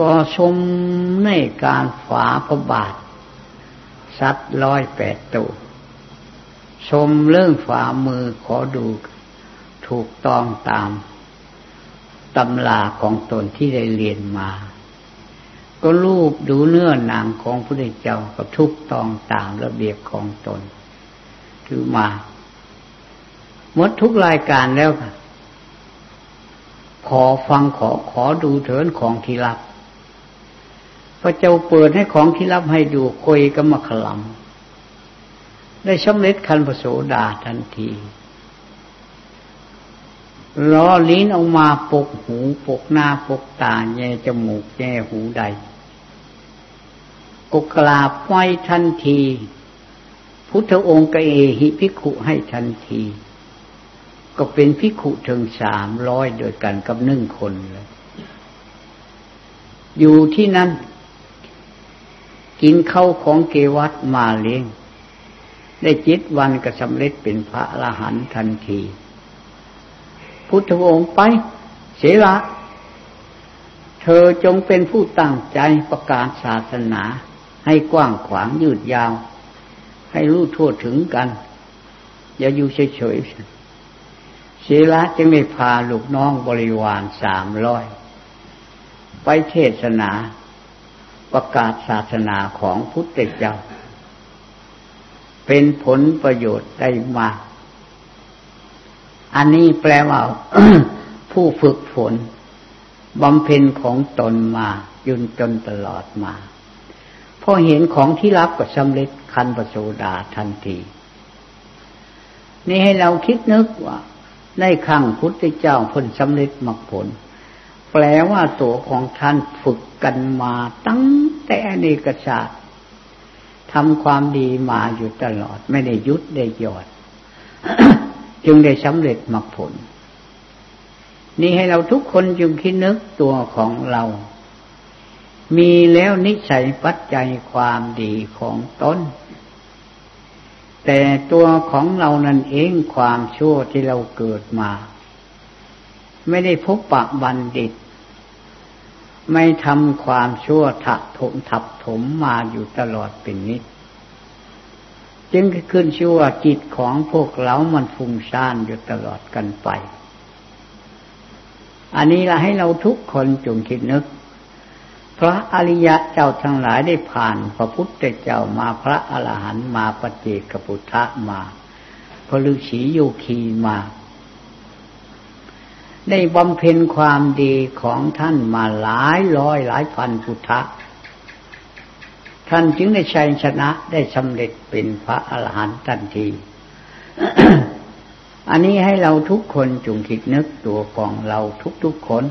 ก็ชมในการฝาพระบาท สัตว์ร้อยแปดตัวชมเรื่องฝ่ามือขอดูถูกต้องตามตำลาของตนที่ได้เรียนมา ก็รูปดูเนื้อหนังของพระเจ้าก็ทุกต้องตามระเบียบของตนถือมาหมดทุกรายการแล้วค่ะขอฟังขอขอดูเถินของที่รับ พระเจ้าเปิดให้ของที่รับให้ดูคุยก็มาขลำได้ชำเร็จคันพระโสดาทันทีล้อลิ้นออกมาปกหูปกหน้าปกตาแย่จมูกแย่หูใดกกลาบไฟทันที พุทธองค์กเอหิพิขุให้ทันที ก็เป็นพิขุถึงสามร้อยโดยกันกับหนึ่งคนเลย อยู่ที่นั่น กินเข้าของเกวัตมาเลี้ยง ได้จิตวันก็สำเร็จเป็นพระอรหันต์ทันที พุทธองค์ไป เสละเธอจงเป็นผู้ตั้งใจประกาศศาสนา ให้กว้างขวางยืดยาว ให้รู้ทั่วถึงกัน อย่าอยู่เฉยๆเสละจึงได้พาลูกน้องบริวารสามร้อยไปเทศนา ประกาศศาสนาของพุทธเจ้า เป็นผลประโยชน์ได้มาก อันนี้แปลว่า ผู้ฝึกฝนบำเพ็ญของตนมายุนจนตลอดมาพอเห็นของที่รับก็สำเร็จคันประโสดาทันที นี่ให้เราคิดนึกว่า ในขั้งพุทธเจ้าพ้นสำเร็จมรรคผล แปลว่าตัวของท่านฝึกกันมาตั้งแต่ในกศาตร์ทำความดีมาอยู่ตลอด ไม่ได้ยุดได้หยอด จึงได้สำเร็จมรรคผล นี่ให้เราทุกคนจึงคิดนึกตัวของเรา มีแล้วนิสัยปัจจัยความดีของตนแต่ตัวของเรานั่นเองความชั่วที่เราเกิดมา ไม่ได้พบปะบัณฑิต ไม่ทำความชั่วถักถมทับถมมาอยู่ตลอดเป็นนิด จึงขึ้นชื่อว่าจิตของพวกเรามันฟุ้งซ่านอยู่ตลอดกันไป อันนี้ละให้เราทุกคนจงคิดนึก พระอริยะเจ้าทั้งหลายได้ผ่านพระพุทธเจ้ามาพระอรหันต์มาปฏิกปุทะมาพระฤาษีโยคีมา ได้บำเพ็ญความดีของท่านมาหลายร้อยหลายพันพุทธะ ท่านจึงได้ชัยชนะได้สำเร็จเป็นพระอรหันต์ทันที อันนี้ให้เราทุกคนจงคิดนึกตัวของเราทุกๆคน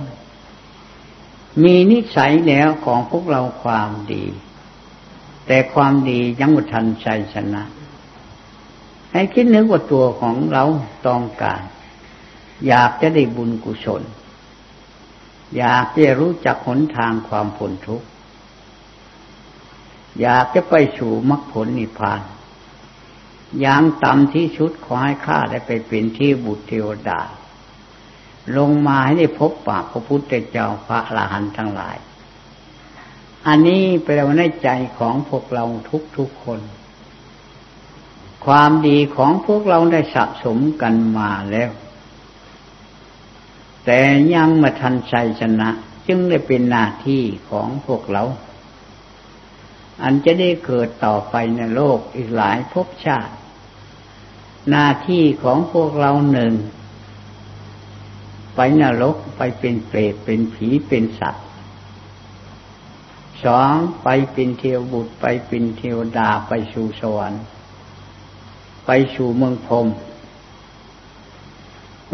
มีนิสัยแล้วของพวกเราความดี แต่ความดียังไม่ทันชัยชนะ ให้คิดนึกว่าตัวของเราต้องการ อยากจะได้บุญกุศล อยากจะรู้จักหนทางความพ้นทุกข์ อยากจะไปสู่มรรคผลนิพพาน อย่างต่ำที่ชุดขอให้ข้าได้ไปเป็นที่บุตรเทวดา ลงมาให้ได้พบปะพระพุทธเจ้าพระอรหันต์ทั้งหลาย อันนี้เป็นวในใจของพวกเราทุกๆคน ความดีของพวกเราได้สะสมกันมาแล้ว แต่ยังมาทันชัยชนะ จึงได้เป็นหน้าที่ของพวกเรา อันจะได้เกิดต่อไปในโลกอีกหลายภพชาติ หน้าที่ของพวกเราหนึ่ง ไปนรกไปเป็นเปรตเป็นผีเป็นสัตว์สองไปเป็นเทวบุตรไปเป็นเทวดาไปสู่สวรรค์ ไปสู่เมืองพรม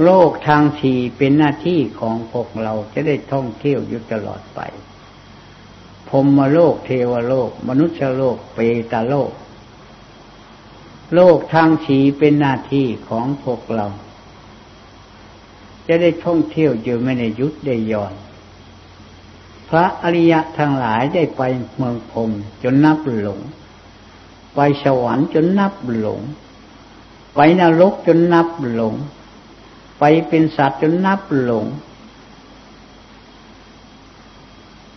โลกทางสี่เป็นหน้าที่ของพวกเราจะได้ท่องเที่ยวอยู่ตลอดไปพรมโลกเทวโลก มนุษยโลกเปตาโลก โลกทางสีเป็นหน้าที่ของพวกเรา จะได้ท่องเที่ยวอยู่ไม่ได้ยุดได้ย่อน พระอริยะทั้งหลายได้ไปเมืองพรมจนนับหลง ไปสวรรค์จนนับหลง ไปนรกจนนับหลง ไปเป็นสัตว์จนนับหลง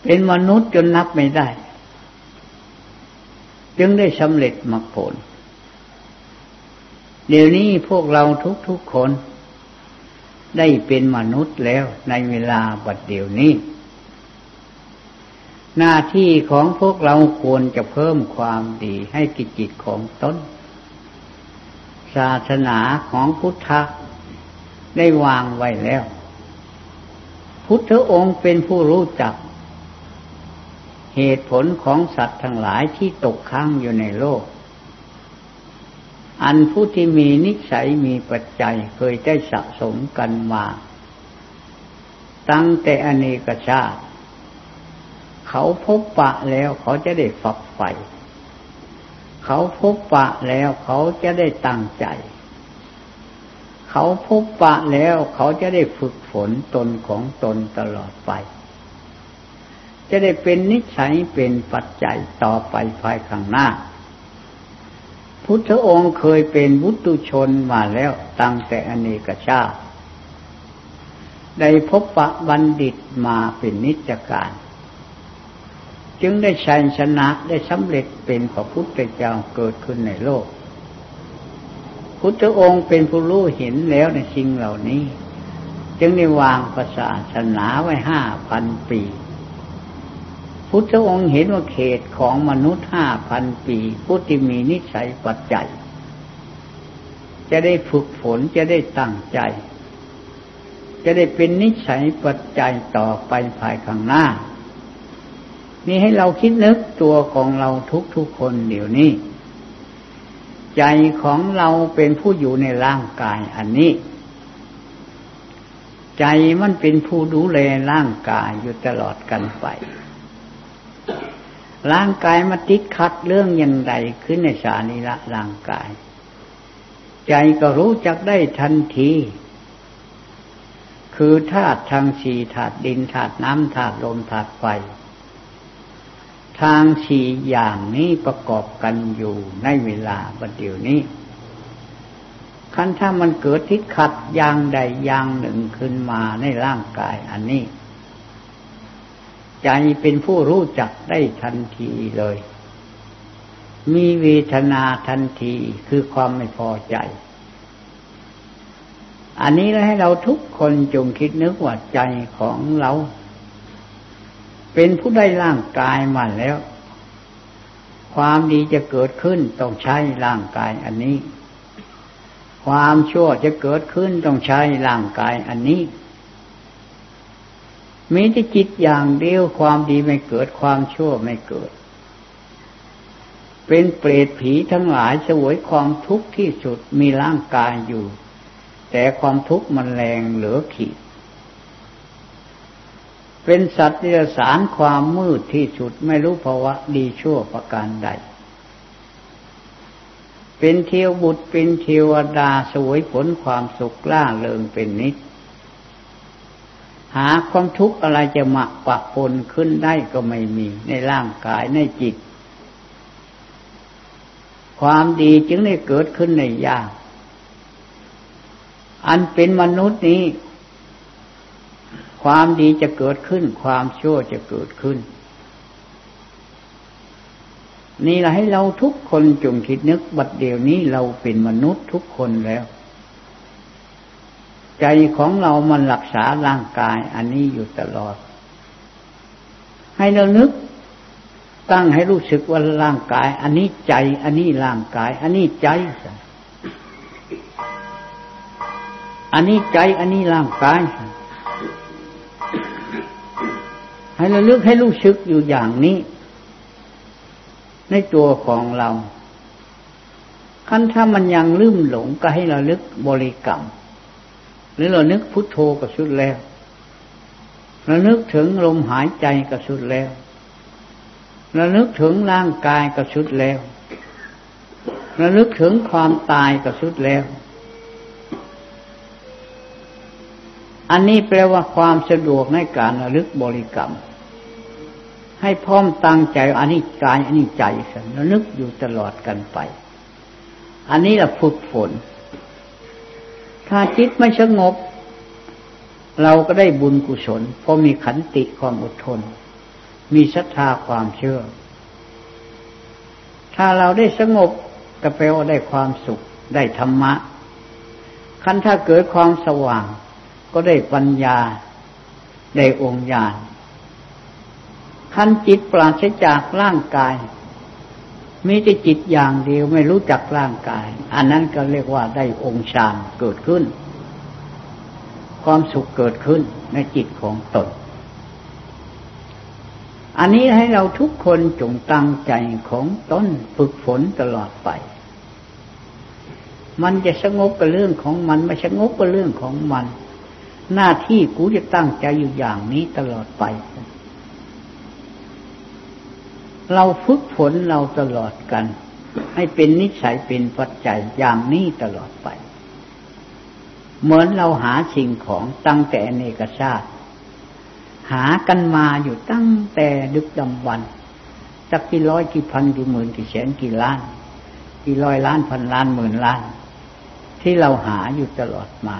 เป็นมนุษย์จนนับไม่ได้ จึงได้สำเร็จมรรคผล เดี๋ยวนี้พวกเราทุกๆคน ได้เป็นมนุษย์แล้วในเวลาบัดเดี๋ยวนี้ หน้าที่ของพวกเราควรจะเพิ่มความดีให้กิจจิตของตนศาสนาของพุทธ ได้วางไว้แล้ว พุทธองค์เป็นผู้รู้จัก เหตุผลของสัตว์ทั้งหลายที่ตกค้างอยู่ในโลก อันผู้ที่มีนิสัยมีปัจจัยเคยได้สะสมกันมา ตั้งแต่อเนกชาติ เขาพบปะแล้วเขาจะได้ฝักใฝ่เขาพบปะแล้วเขาจะได้ตั้งใจ เขาพบปะแล้วเขาจะได้ฝึกฝนตนของตนตลอดไป จะได้เป็นนิสัยเป็นปัจจัยต่อไปภายข้างหน้า พุทธองค์เคยเป็นบุตุชนมาแล้วตั้งแต่อเนกชาติได้พบปะบัณฑิตมาเป็นนิจการ จึงได้ชัยชนะได้สำเร็จเป็นพระพุทธเจ้าเกิดขึ้นในโลก พุทธองค์เป็นผู้รู้เห็นแล้วในสิ่งเหล่านี้ จึงได้วางภาษาศาสนาไว้ห้าพันปี พุทธองค์เห็นว่าเขตของมนุษย์ห้าพันปี ผู้ที่มีนิสัยปัจจัย จะได้ฝึกฝนจะได้ตั้งใจ จะได้เป็นนิสัยปัจจัยต่อไปภายข้างหน้านี่ให้เราคิดนึกตัวของเราทุกๆคนเดี๋ยวนี้ ใจของเราเป็นผู้อยู่ในร่างกายอันนี้ ใจมันเป็นผู้ดูแลร่างกายอยู่ตลอดกันไป ร่างกายมาติดขัดเรื่องอย่างใดขึ้นในสานิละร่างกาย ใจก็รู้จักได้ทันที คือธาตุทางสีธาตุดินธาตุน้ำธาตุลมธาตุไฟ ทางสี่อย่างนี้ประกอบกันอยู่ในเวลาบัดเดี๋ยวนี้คันถ้ามันเกิดทิศขัดอย่างใดอย่างหนึ่งขึ้นมาในร่างกายอันนี้ ใจเป็นผู้รู้จักได้ทันทีเลย มีเวทนาทันทีคือความไม่พอใจ อันนี้แล้วให้เราทุกคนจงคิดนึกว่าใจของเรา เป็นผู้ได้ร่างกายมาแล้ว ความดีจะเกิดขึ้นต้องใช้ร่างกายอันนี้ ความชั่วจะเกิดขึ้นต้องใช้ร่างกายอันนี้มีแต่จิตอย่างเดียวความดีไม่เกิดความชั่วไม่เกิด เป็นเปรตผีทั้งหลายสวยความทุกข์ที่สุดมีร่างกายอยู่ แต่ความทุกข์มันแรงเหลือขีด เป็นสัตว์ที่สารความมืดที่สุดไม่รู้ภาวะดีชั่วประการใด เป็นเทวบุตรเป็นเทวดาสวยผลความสุขล่าเริงเป็นนิดหาความทุกข์อะไรจะมาปะปนขึ้นได้ก็ไม่มีในร่างกายในจิต ความดีจึงได้เกิดขึ้นในยากอันเป็นมนุษย์นี้ ความดีจะเกิดขึ้น ความชั่วจะเกิดขึ้น นี่แหละให้เราทุกคนจงคิดนึกบัดเดี๋ยวนี้เราเป็นมนุษย์ทุกคนแล้ว ใจของเรามันรักษาร่างกายอันนี้อยู่ตลอด ให้เรานึกตั้งให้รู้สึกว่าร่างกาย อันนี้ใจ อันนี้ร่างกาย อันนี้ใจ อันนี้ใจ อันนี้ร่างกาย ให้เราลึกให้รู้สึกอยู่อย่างนี้ ในตัวของเราขั้นถ้ามันยังลืมหลงก็ให้เราลึกบริกรรม หรือเรานึกพุทโธก็สุดแล้วเรานึกถึงลมหายใจก็สุดแล้วเรานึกถึงร่างกายก็สุดแล้วเรานึกถึงความตายก็สุดแล้ว อันนี้แปลว่าความสะดวกในการระลึกบริกรรม ให้พร้อมตั้งใจอันนี้กายอันนี้ใจสันแล้วนึกอยู่ตลอดกันไป อันนี้แหละฝึกฝน ถ้าจิตไม่สงบ เราก็ได้บุญกุศล เพราะมีขันติความอดทน มีศรัทธาความเชื่อ ถ้าเราได้สงบก็แปลว่าได้ความสุข ได้ธรรมะ คันถ้าเกิดความสว่าง ก็ได้ปัญญา ได้องค์ญาณ คันจิตปราศจากร่างกายมีแต่จิตอย่างเดียวไม่รู้จักร่างกาย อันนั้นก็เรียกว่าได้องค์ฌานเกิดขึ้น ความสุขเกิดขึ้นในจิตของตน อันนี้ให้เราทุกคนจงตั้งใจของต้นฝึกฝนตลอดไป มันจะสงบกับเรื่องของมันไม่สงบกับเรื่องของมัน หน้าที่กูจะตั้งใจอยู่อย่างนี้ตลอดไป เราฝึกฝนเราตลอดกัน ให้เป็นนิสัยเป็นปัจจัยอย่างนี้ตลอดไป เหมือนเราหาสิ่งของตั้งแต่เนกชาติ หากันมาอยู่ตั้งแต่ดึกดำบรรสักกี่ร้อยกี่พันกี่หมื่นกี่แสนกี่ล้าน กี่ร้อยล้านพันล้านหมื่นล้าน ที่เราหาอยู่ตลอดมา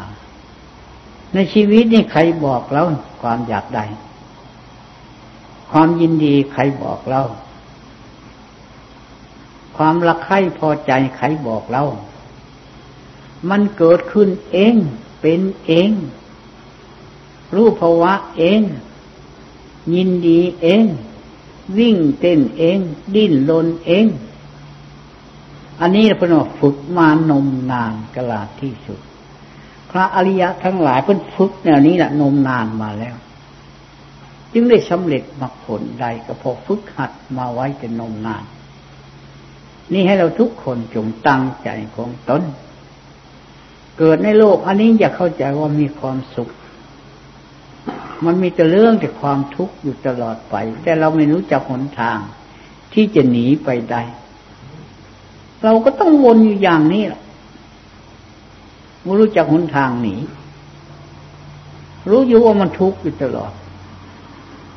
ในชีวิตนี่ใครบอกเราความอยากได้ ความยินดีใครบอกเรา ความรักใครพอใจใครบอกเรา มันเกิดขึ้นเอง เป็นเอง รู้ภาวะเอง ยินดีเอง วิ่งเต้นเอง ดิ้นรนเอง อันนี้พระนฝึกมานมนานกลาที่สุด พระอริยะทั้งหลายเพิ่นฝึกแนวนี้แหละนมนานมาแล้ว จึงได้สำเร็จมรรคผลใดก็พอฝึกหัดมาไว้จะนมนาน นี่ให้เราทุกคนจงตั้งใจของตน เกิดในโลกอันนี้อย่าเข้าใจว่ามีความสุข มันมีแต่เรื่องแต่ความทุกข์อยู่ตลอดไป แต่เราไม่รู้จักหนทาง ที่จะหนีไปได้ เราก็ต้องวนอยู่อย่างนี้แหละไม่รู้จักหนทางหนี รู้อยู่ว่ามันทุกข์อยู่ตลอด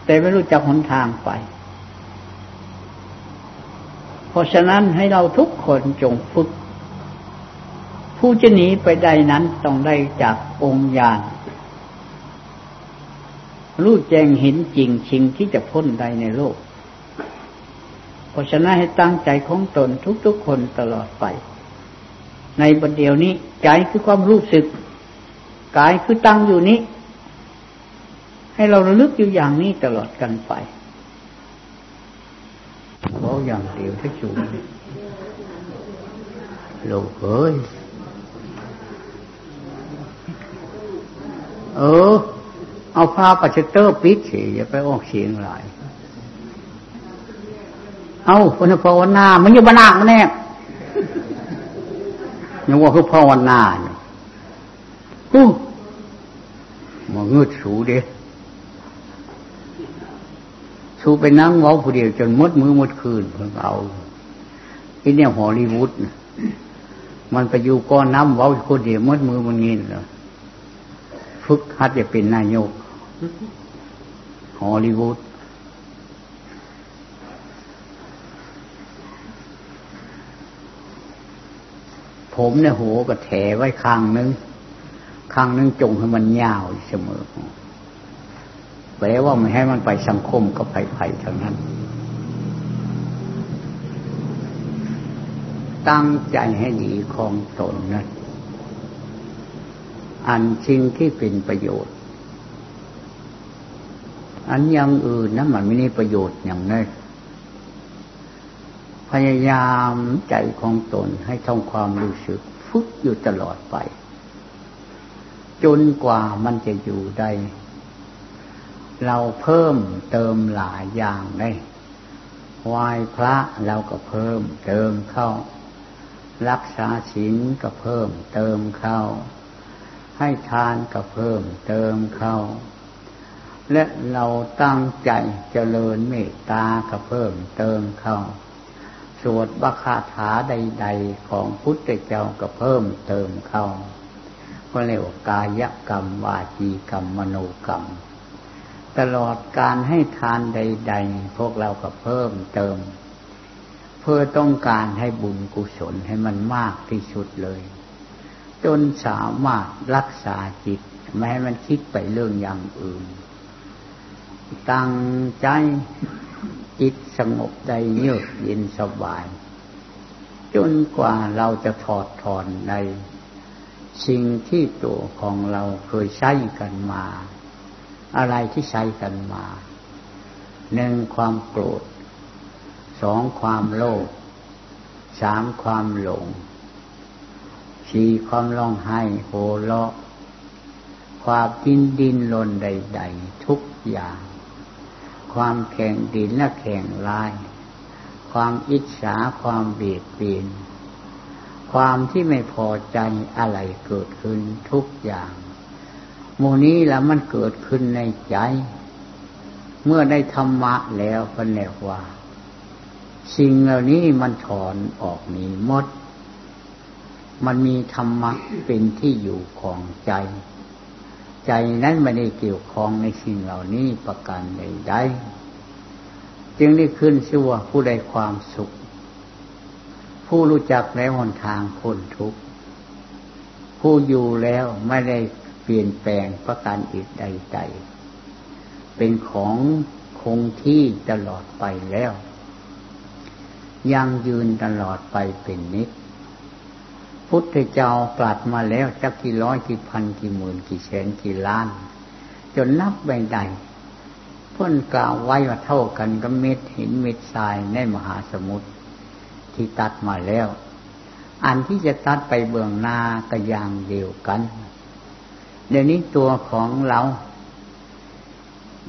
แต่ไม่รู้จักหนทางไป เพราะฉะนั้นให้เราทุกคนจงฝึก ผู้จะหนีไปได้นั้นต้องได้จากองค์ญาณรู้แจ้งเห็นจริงชิงที่จะพ้นใดในโลก เพราะฉะนั้นให้ตั้งใจของตนทุกๆคนตลอดไป ในบัดเดียวนี้ใจคือความรู้สึก กายคือตั้งอยู่นี้ ให้เราระลึกอยู่อย่างนี้ตลอดกันไป อย่างเดียวที่จูโลกเอ้ยเออ เอาผ้าปัจเตอร์ปิดเฉยอย่าไปออกเสียงหลาย เอาคนภาวนามันอยู่บ้านากมันแน่ยังว่าคือภาวนาเนี่ยฮู้มันงืดสูเด้ สูไปนั่งเว้าผู้เดียวจนมดมือมดคืนเพิ่งเอาอ้เนี่ยฮอลลีวูดมันไปอยู่ก้อนน้ำเว้าคนเดียวมดมือมันงินเลยฝึกหัดจะเป็นนายกฮอลลีวูดผมเนี่ยหัวก็แถไว้ข้างนึง ข้างนึงจงให้มันยาวเสมอ แปลว่าไม่ให้มันไปสังคมกับไผ่ๆทั้งนั้น ตั้งใจให้ดีของตนนั้นอันสิ่งที่เป็นประโยชน์ อันอย่างอื่นนะมันไม่มีประโยชน์อย่างนั้นพยายามใจของตนให้ทำความรู้สึกฝึกอยู่ตลอดไป จนกว่ามันจะอยู่ได้ เราเพิ่มเติมหลายอย่างได้ไหว้พระเราก็เพิ่มเติมเข้า รักษาศีลก็เพิ่มเติมเข้า ให้ทานก็เพิ่มเติมเข้า และเราตั้งใจเจริญเมตตาก็เพิ่มเติมเข้า สวดบคาถาใด ๆ ของพุทธเจ้าก็เพิ่มเติมเข้าก็เรียกว่ากายกรรมวาจีกรรมมโนกรรม ตลอดการให้ทานใด ๆ พวกเราก็เพิ่มเติม เพื่อต้องการให้บุญกุศลให้มันมากที่สุดเลย จนสามารถรักษาจิต ไม่ให้มันคิดไปเรื่องอย่างอื่น ตั้งใจจิตสงบได้เยือกเย็นสบาย จนกว่าเราจะถอดถอนใน สิ่งที่ตัวของเราเคยใช้กันมา อะไรที่ใช้กันมาหนึ่งความโกรธสองความโลภสามความหลงสี่ความร้องไห้โหโลความดินดินลนใด ๆ ทุกอย่าง ความแข่งดินและแข่งลาย ความอิจฉาความเบียดเบียนความที่ไม่พอใจอะไรเกิดขึ้นทุกอย่าง มนี้แล้วมันเกิดขึ้นในใจ เมื่อได้ธรรมะแล้วก็แนกว่า สิ่งเหล่านี้มันถอนออกนี้หมด มันมีธรรมะเป็นที่อยู่ของใจ ใจนั้นไม่ได้เกี่ยวข้องในสิ่งเหล่านี้ประการใดๆจึงได้ขึ้นชื่อว่าผู้ใดความสุข ผู้รู้จักแล้วหนทางพ้นทุกข์ผู้อยู่แล้วไม่ได้ เปลี่ยนแปลงประการอีกใดๆเป็นของคงที่ตลอดไปแล้ว ยังยืนตลอดไปเป็นนิจพุทธเจ้าตรัสมาแล้วจักกี่ร้อยกี่พันกี่หมื่นกี่แสนกี่ล้าน จนนับไม่ได้พ้นกล่าวไว้ว่าเท่ากันกับเม็ดหินเม็ดทรายในมหาสมุทรที่ตัดมาแล้ว อันที่จะตัดไปเบื้องหน้าก็อย่างเดียวกัน เดี๋ยวนี้ตัวของเรา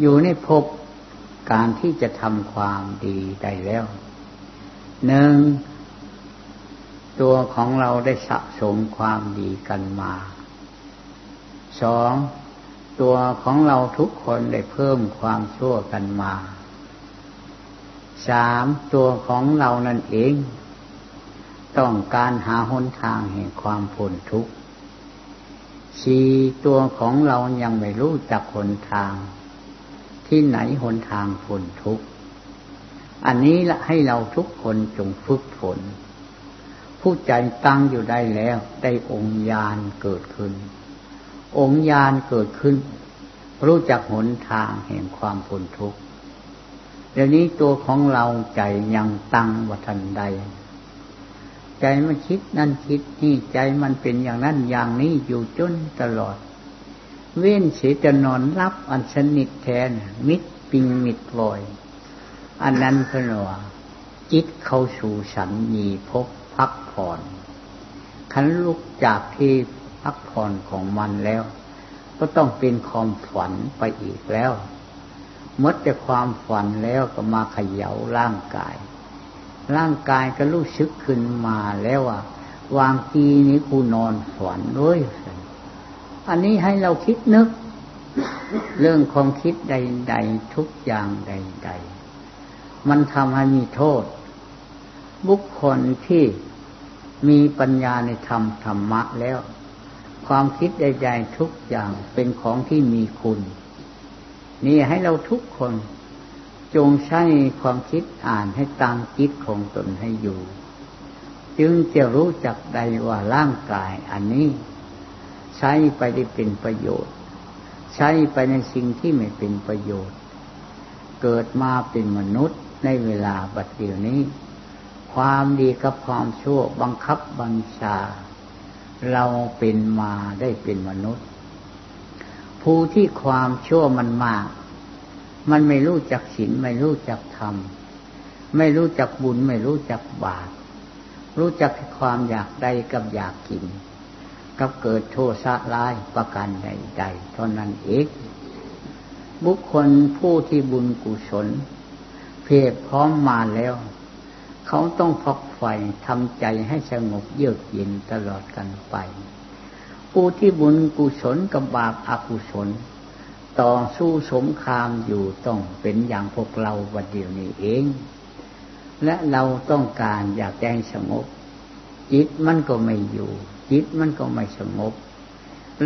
อยู่ในภพการที่จะทำความดีได้แล้วหนึ่งตัวของเราได้สะสมความดีกันมาสองตัวของเราทุกคนได้เพิ่มความชั่วกันมาสามตัวของเรานั่นเอง ต้องการหาหนทางแห่งความพ้นทุกข์ สี่ตัวของเรายังไม่รู้จักหนทาง ที่ไหนหนทางพ้นทุก อันนี้ละให้เราทุกคนจงฝึกฝน ผู้ใจตั้งอยู่ได้แล้วได้องค์ญาณเกิดขึ้น องค์ญาณเกิดขึ้น รู้จักหนทางแห่งความพ้นทุกข์เดี๋ยวนี้ตัวของเราใจยังตั้งวัฒนใด ใจมันคิดนั่นคิดนี่ใจมันเป็นอย่างนั้นอย่างนี้อยู่จนตลอด เว้นเสียจะนอนรับอันสนิทแทน มิดปิงมิดลอย อันนั้นพราะว่าจิตเข้าสู่สันมีพบพักผ่อนขันลุกจากที่พักผ่อนของมันแล้ว ก็ต้องเป็นความฝันไปอีกแล้วเมดจะความฝันแล้วก็มาเขย่าร่างกาย ร่างกายก็รู้สึกขึ้นมาแล้วว่าวางทีนี้กูนอนฝันด้วยอันนี้ให้เราคิดนึก เรื่องความคิดใด ๆ ทุกอย่างใด ๆ มันทำให้มีโทษ บุคคลที่มีปัญญาในธรรมธรรมะแล้ว ความคิดใด ๆ ทุกอย่างเป็นของที่มีคุณ นี่ให้เราทุกคน จงใช้ความคิดอ่านให้ตามจิตของตนให้อยู่ จึงจะรู้จักใดว่าร่างกายอันนี้ ใช้ไปได้เป็นประโยชน์ ใช้ไปในสิ่งที่ไม่เป็นประโยชน์ เกิดมาเป็นมนุษย์ในเวลาบัดเดียวนี้ ความดีกับความชั่วบังคับบัญชา เราเป็นมาได้เป็นมนุษย์ ผู้ที่ความชั่วมันมาก มันไม่รู้จักศีลไม่รู้จักธรรม ไม่รู้จักบุญไม่รู้จักบาปรู้จักความอยากได้กับอยากกิน กับเกิดโทษะร้ายประการใดๆเท่านั้นเองบุคคลผู้ที่บุญกุศล เพียบพร้อมมาแล้ว เขาต้องพักไฟทำใจให้สงบเยือกเย็นตลอดกันไป ผู้ที่บุญกุศลกับบาปอกุศล ต่อสู้สงครามอยู่ต้องเป็นอย่างพวกเราวันเดียวนี้เอง และเราต้องการอยากให้สงบ จิตมันก็ไม่อยู่ จิตมันก็ไม่สงบ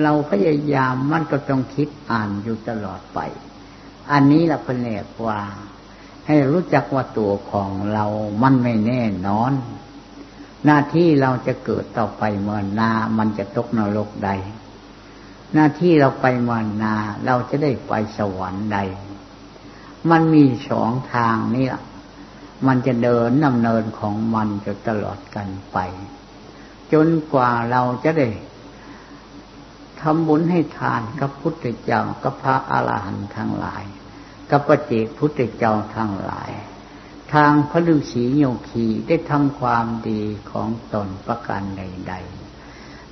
เราพยายามมันก็ต้องคิดอ่านอยู่ตลอดไป อันนี้ละเพนเนกว่า ให้รู้จักว่าตัวของเรามันไม่แน่นอน หน้าที่เราจะเกิดต่อไปเมื่อนามันจะตกนรกใด หน้าที่เราไปมื่อนา เราจะได้ไปสวรรค์ใด มันมีสองทางนี่มันจะเดินดำเนินของมันจะตลอดกันไป จนกว่าเราจะได้ทำบุญให้ทานกับพุทธเจ้ากับพระอาหารหันต์ทั้งหลาย กับปเจกพุทธเจ้าทั้งหลาย ทางพระฤาษีโยคีได้ทำความดีของตนประการใด ๆ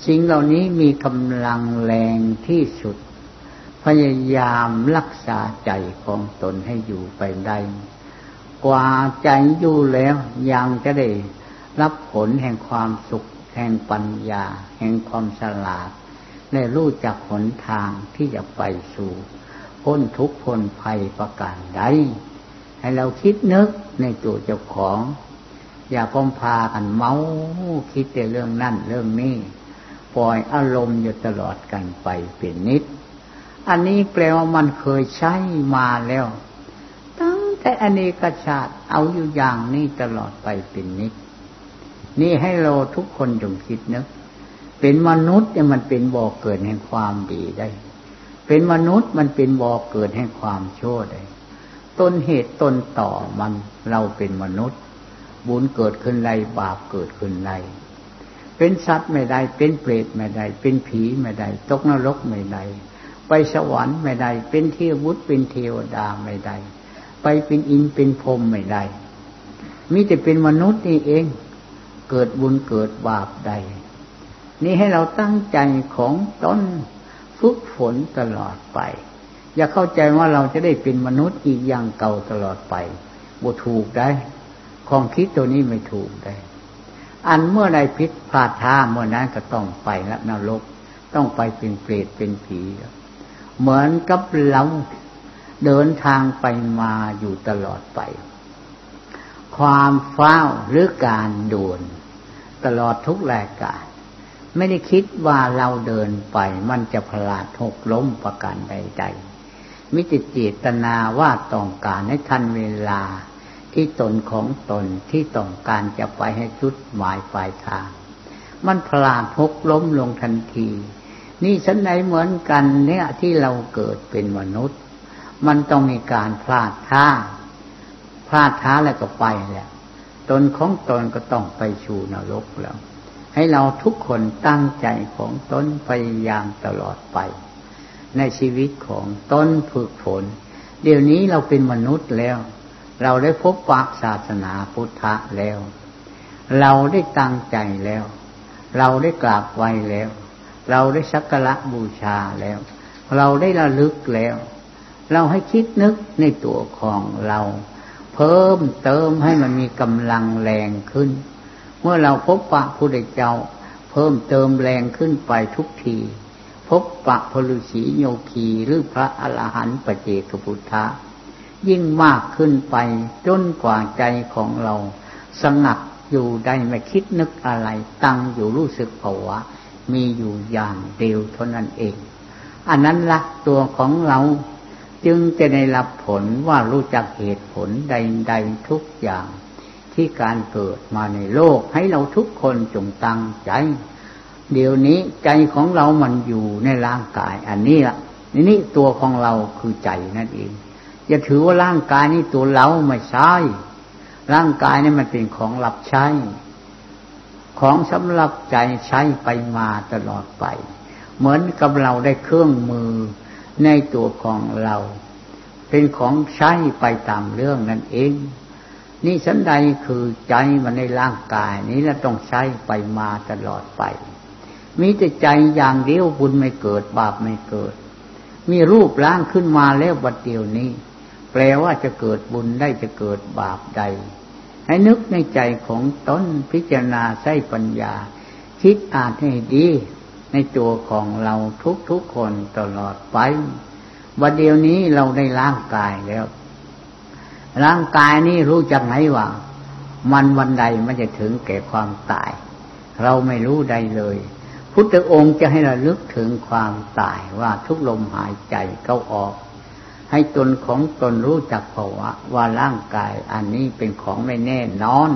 สิ่งเหล่านี้มีกำลังแรงที่สุด พยายามรักษาใจของตนให้อยู่ไปได้ กว่าใจอยู่แล้วยังจะได้รับผลแห่งความสุข แห่งปัญญา แห่งความฉลาดได้รู้จักหนทางที่จะไปสู่ พ้นทุกข์พ้นภัยประการใดให้เราคิดนึกในตัวเจ้าของ อย่าพมพากันเมาคิดแต่เรื่องนั่นเรื่องนี้ ปล่อยอารมณ์อยู่ตลอดกันไปเป็นนิด อันนี้แปลว่ามันเคยใช้มาแล้ว ตั้งแต่อเนกชาติเอาอยู่อย่างนี้ตลอดไปเป็นนิด นี่ให้เราทุกคนจงคิดนึกเป็นมนุษย์เนี่ยมันเป็นบ่อเกิดแห่งความดีได้ เป็นมนุษย์มันเป็นบ่อเกิดแห่งความชั่วได้ ต้นเหตุต้นต่อมันเราเป็นมนุษย์ บุญเกิดขึ้นไรบาปเกิดขึ้นไร เป็นสัตว์ไม่ได้ เป็นเปรตไม่ได้ เป็นผีไม่ได้ ตกนรกไม่ได้ ไปสวรรค์ไม่ได้ เป็นเทวุฒเป็นเทวดาไม่ได้ ไปเป็นอินเป็นพรมไม่ได้ มิแต่เป็นมนุษย์นี่เอง เกิดบุญเกิดบาปใด นี่ให้เราตั้งใจของต้นฝึกฝนตลอดไป อย่าเข้าใจว่าเราจะได้เป็นมนุษย์อีกอย่างเก่าตลอดไปบ่ถูกได้ ความคิดตัวนี้ไม่ถูกได้ อันเมื่อใดพิษพลาดท่าเมื่อนั้นก็ต้องไปล้วนรก ต้องไปเป็นเปรตเป็นผีเหมือนกับเราเดินทางไปมาอยู่ตลอดไป ความเฝ้าหรือการด่วนตลอดทุกรายการไม่ได้คิดว่าเราเดินไปมันจะพลาดหกล้มประการใดๆมิจิเจตนาว่าต้องการให้ทันเวลา ที่ตนของตนที่ต้องการจะไปให้จุดหมายปลายทาง มันพลาดหกล้มลงทันที นี่ฉันไหนเหมือนกันเนี่ยที่เราเกิดเป็นมนุษย์ มันต้องมีการพลาดท่า พลาดท่าแล้วก็ไปแหละตนของตนก็ต้องไปชูนรกแล้ว ให้เราทุกคนตั้งใจของตนพยายามตลอดไป ในชีวิตของตนฝึกฝนเดี๋ยวนี้เราเป็นมนุษย์แล้ว เราได้พบปะศาสนาพุทธะแล้ว เราได้ตั้งใจแล้ว เราได้กราบไหว้แล้ว เราได้สักการะบูชาแล้ว เราได้ระลึกแล้ว เราให้คิดนึกในตัวของเรา เพิ่มเติมให้มันมีกำลังแรงขึ้น เมื่อเราพบปะพระเจ้า เพิ่มเติมแรงขึ้นไปทุกทีพบปะพลุสีโยคีหรือพระอรหันต์ปเจกพุทธะ ยิ่งมากขึ้นไปจนกว่าใจของเรา สงัดอยู่ได้ไม่คิดนึกอะไร ตั้งอยู่รู้สึกภาวะ มีอยู่อย่างเดียวเท่านั้นเอง อันนั้นละตัวของเราจึงจะได้รับผลว่ารู้จักเหตุผลใดๆทุกอย่างที่การเกิดมาในโลกให้เราทุกคนจงตั้งใจ เดี๋ยวนี้ใจของเรามันอยู่ในร่างกาย อันนี้ละนี่นี่ตัวของเราคือใจนั่นเอง อย่าถือว่าร่างกายนี้ตัวเราไม่ใช่ ร่างกายนี่มันเป็นของหลับใช้ ของสำหรับใจใช้ไปมาตลอดไป เหมือนกับเราได้เครื่องมือในตัวของเรา เป็นของใช้ไปตามเรื่องนั่นเอง นี่สันใดคือใจมันในร่างกายนี้แล้วต้องใช้ไปมาตลอดไป มีแต่ใจอย่างเดียวบุญไม่เกิดบาปไม่เกิดมีรูปร่างขึ้นมาแล้วบัดเดียวนี้ แปลว่าจะเกิดบุญได้จะเกิดบาปใด ให้นึกในใจของตนพิจารณาใช้ปัญญา คิดอ่านให้ดีในตัวของเราทุกๆคนตลอดไปวันเดียวนี้เราได้ร่างกายแล้ว ร่างกายนี้รู้จักไหมว่ามันวันใดมันจะถึงแก่ความตาย เราไม่รู้ใดเลย พุทธองค์จะให้เราลึกถึงความตายว่าทุกลมหายใจเข้าออก ให้ตนของตนรู้จักภาวะว่าร่างกายอันนี้เป็นของไม่แน่นอน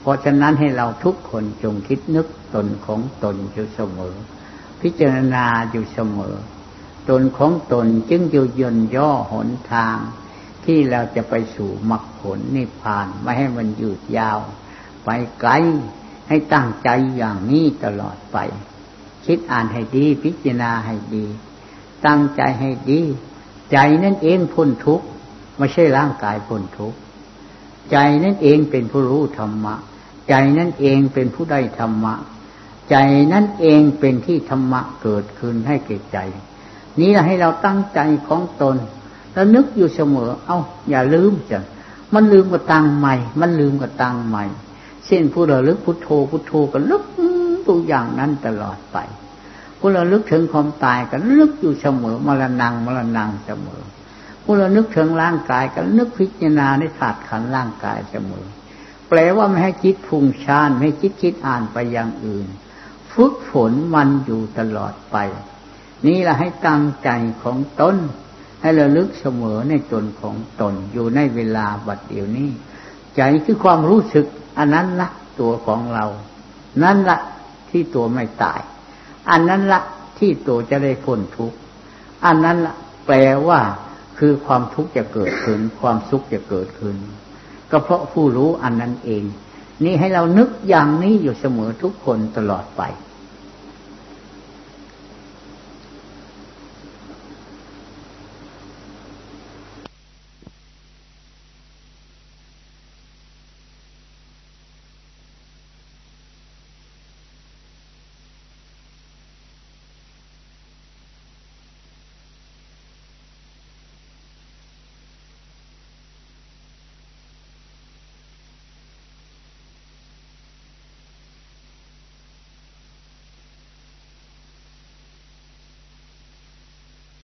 เพราะฉะนั้นให้เราทุกคนจงคิดนึกตนของตนอยู่เสมอ พิจารณาอยู่เสมอ ตนของตนจึงจะยนย่อหนทาง ที่เราจะไปสู่มรรคผลนิพพานไม่ให้มันยืดยาว ไปไกลให้ตั้งใจอย่างนี้ตลอดไป คิดอ่านให้ดี พิจารณาให้ดี ตั้งใจให้ดี ใจนั่นเองพ้นทุกข์ไม่ใช่ร่างกายพ้นทุกข์ใจนั่นเองเป็นผู้รู้ธรรมะ ใจนั่นเองเป็นผู้ได้ธรรมะ ใจนั่นเองเป็นที่ธรรมะเกิดขึ้นให้เกิดใจ นี้ให้เราตั้งใจของตน แล้วนึกอยู่เสมอ เอา้าอย่าลืมจ้ะมันลืมกับตังใหม่ มันลืมกับตังใหม่เส้นผู้ระลึกพุทโธพุทโธก็ลึกตัวอย่างนั้นตลอดไป ผู้ระลึกถึงความตายก็ลึกอยู่เสมอมรณงมรณงเสมอผู้ระลึกถึงร่างกายก็นึกพิจารณาในศาสตร์ขันร่างกายเสมอ แปลว่าไม่ให้คิดฟุ้งซ่านไม่ให้คิดคิดอ่านไปอย่างอื่น ฝึกฝนมันอยู่ตลอดไป นี่แหละให้ตั้งใจของตนให้ระลึกเสมอในตนของตนอยู่ในเวลาบัดเดียวนี้ ใจคือความรู้สึก อันนั้นละตัวของเรา นั่นละที่ตัวไม่ตาย อันนั้นละที่ตัวจะได้พ้นทุกข์อันนั้นละแปลว่าคือความทุกข์จะเกิดขึ้น ความสุขจะเกิดขึ้น ก็เพราะผู้รู้อันนั้นเอง นี่ให้เรานึกอย่างนี้อยู่เสมอทุกคนตลอดไป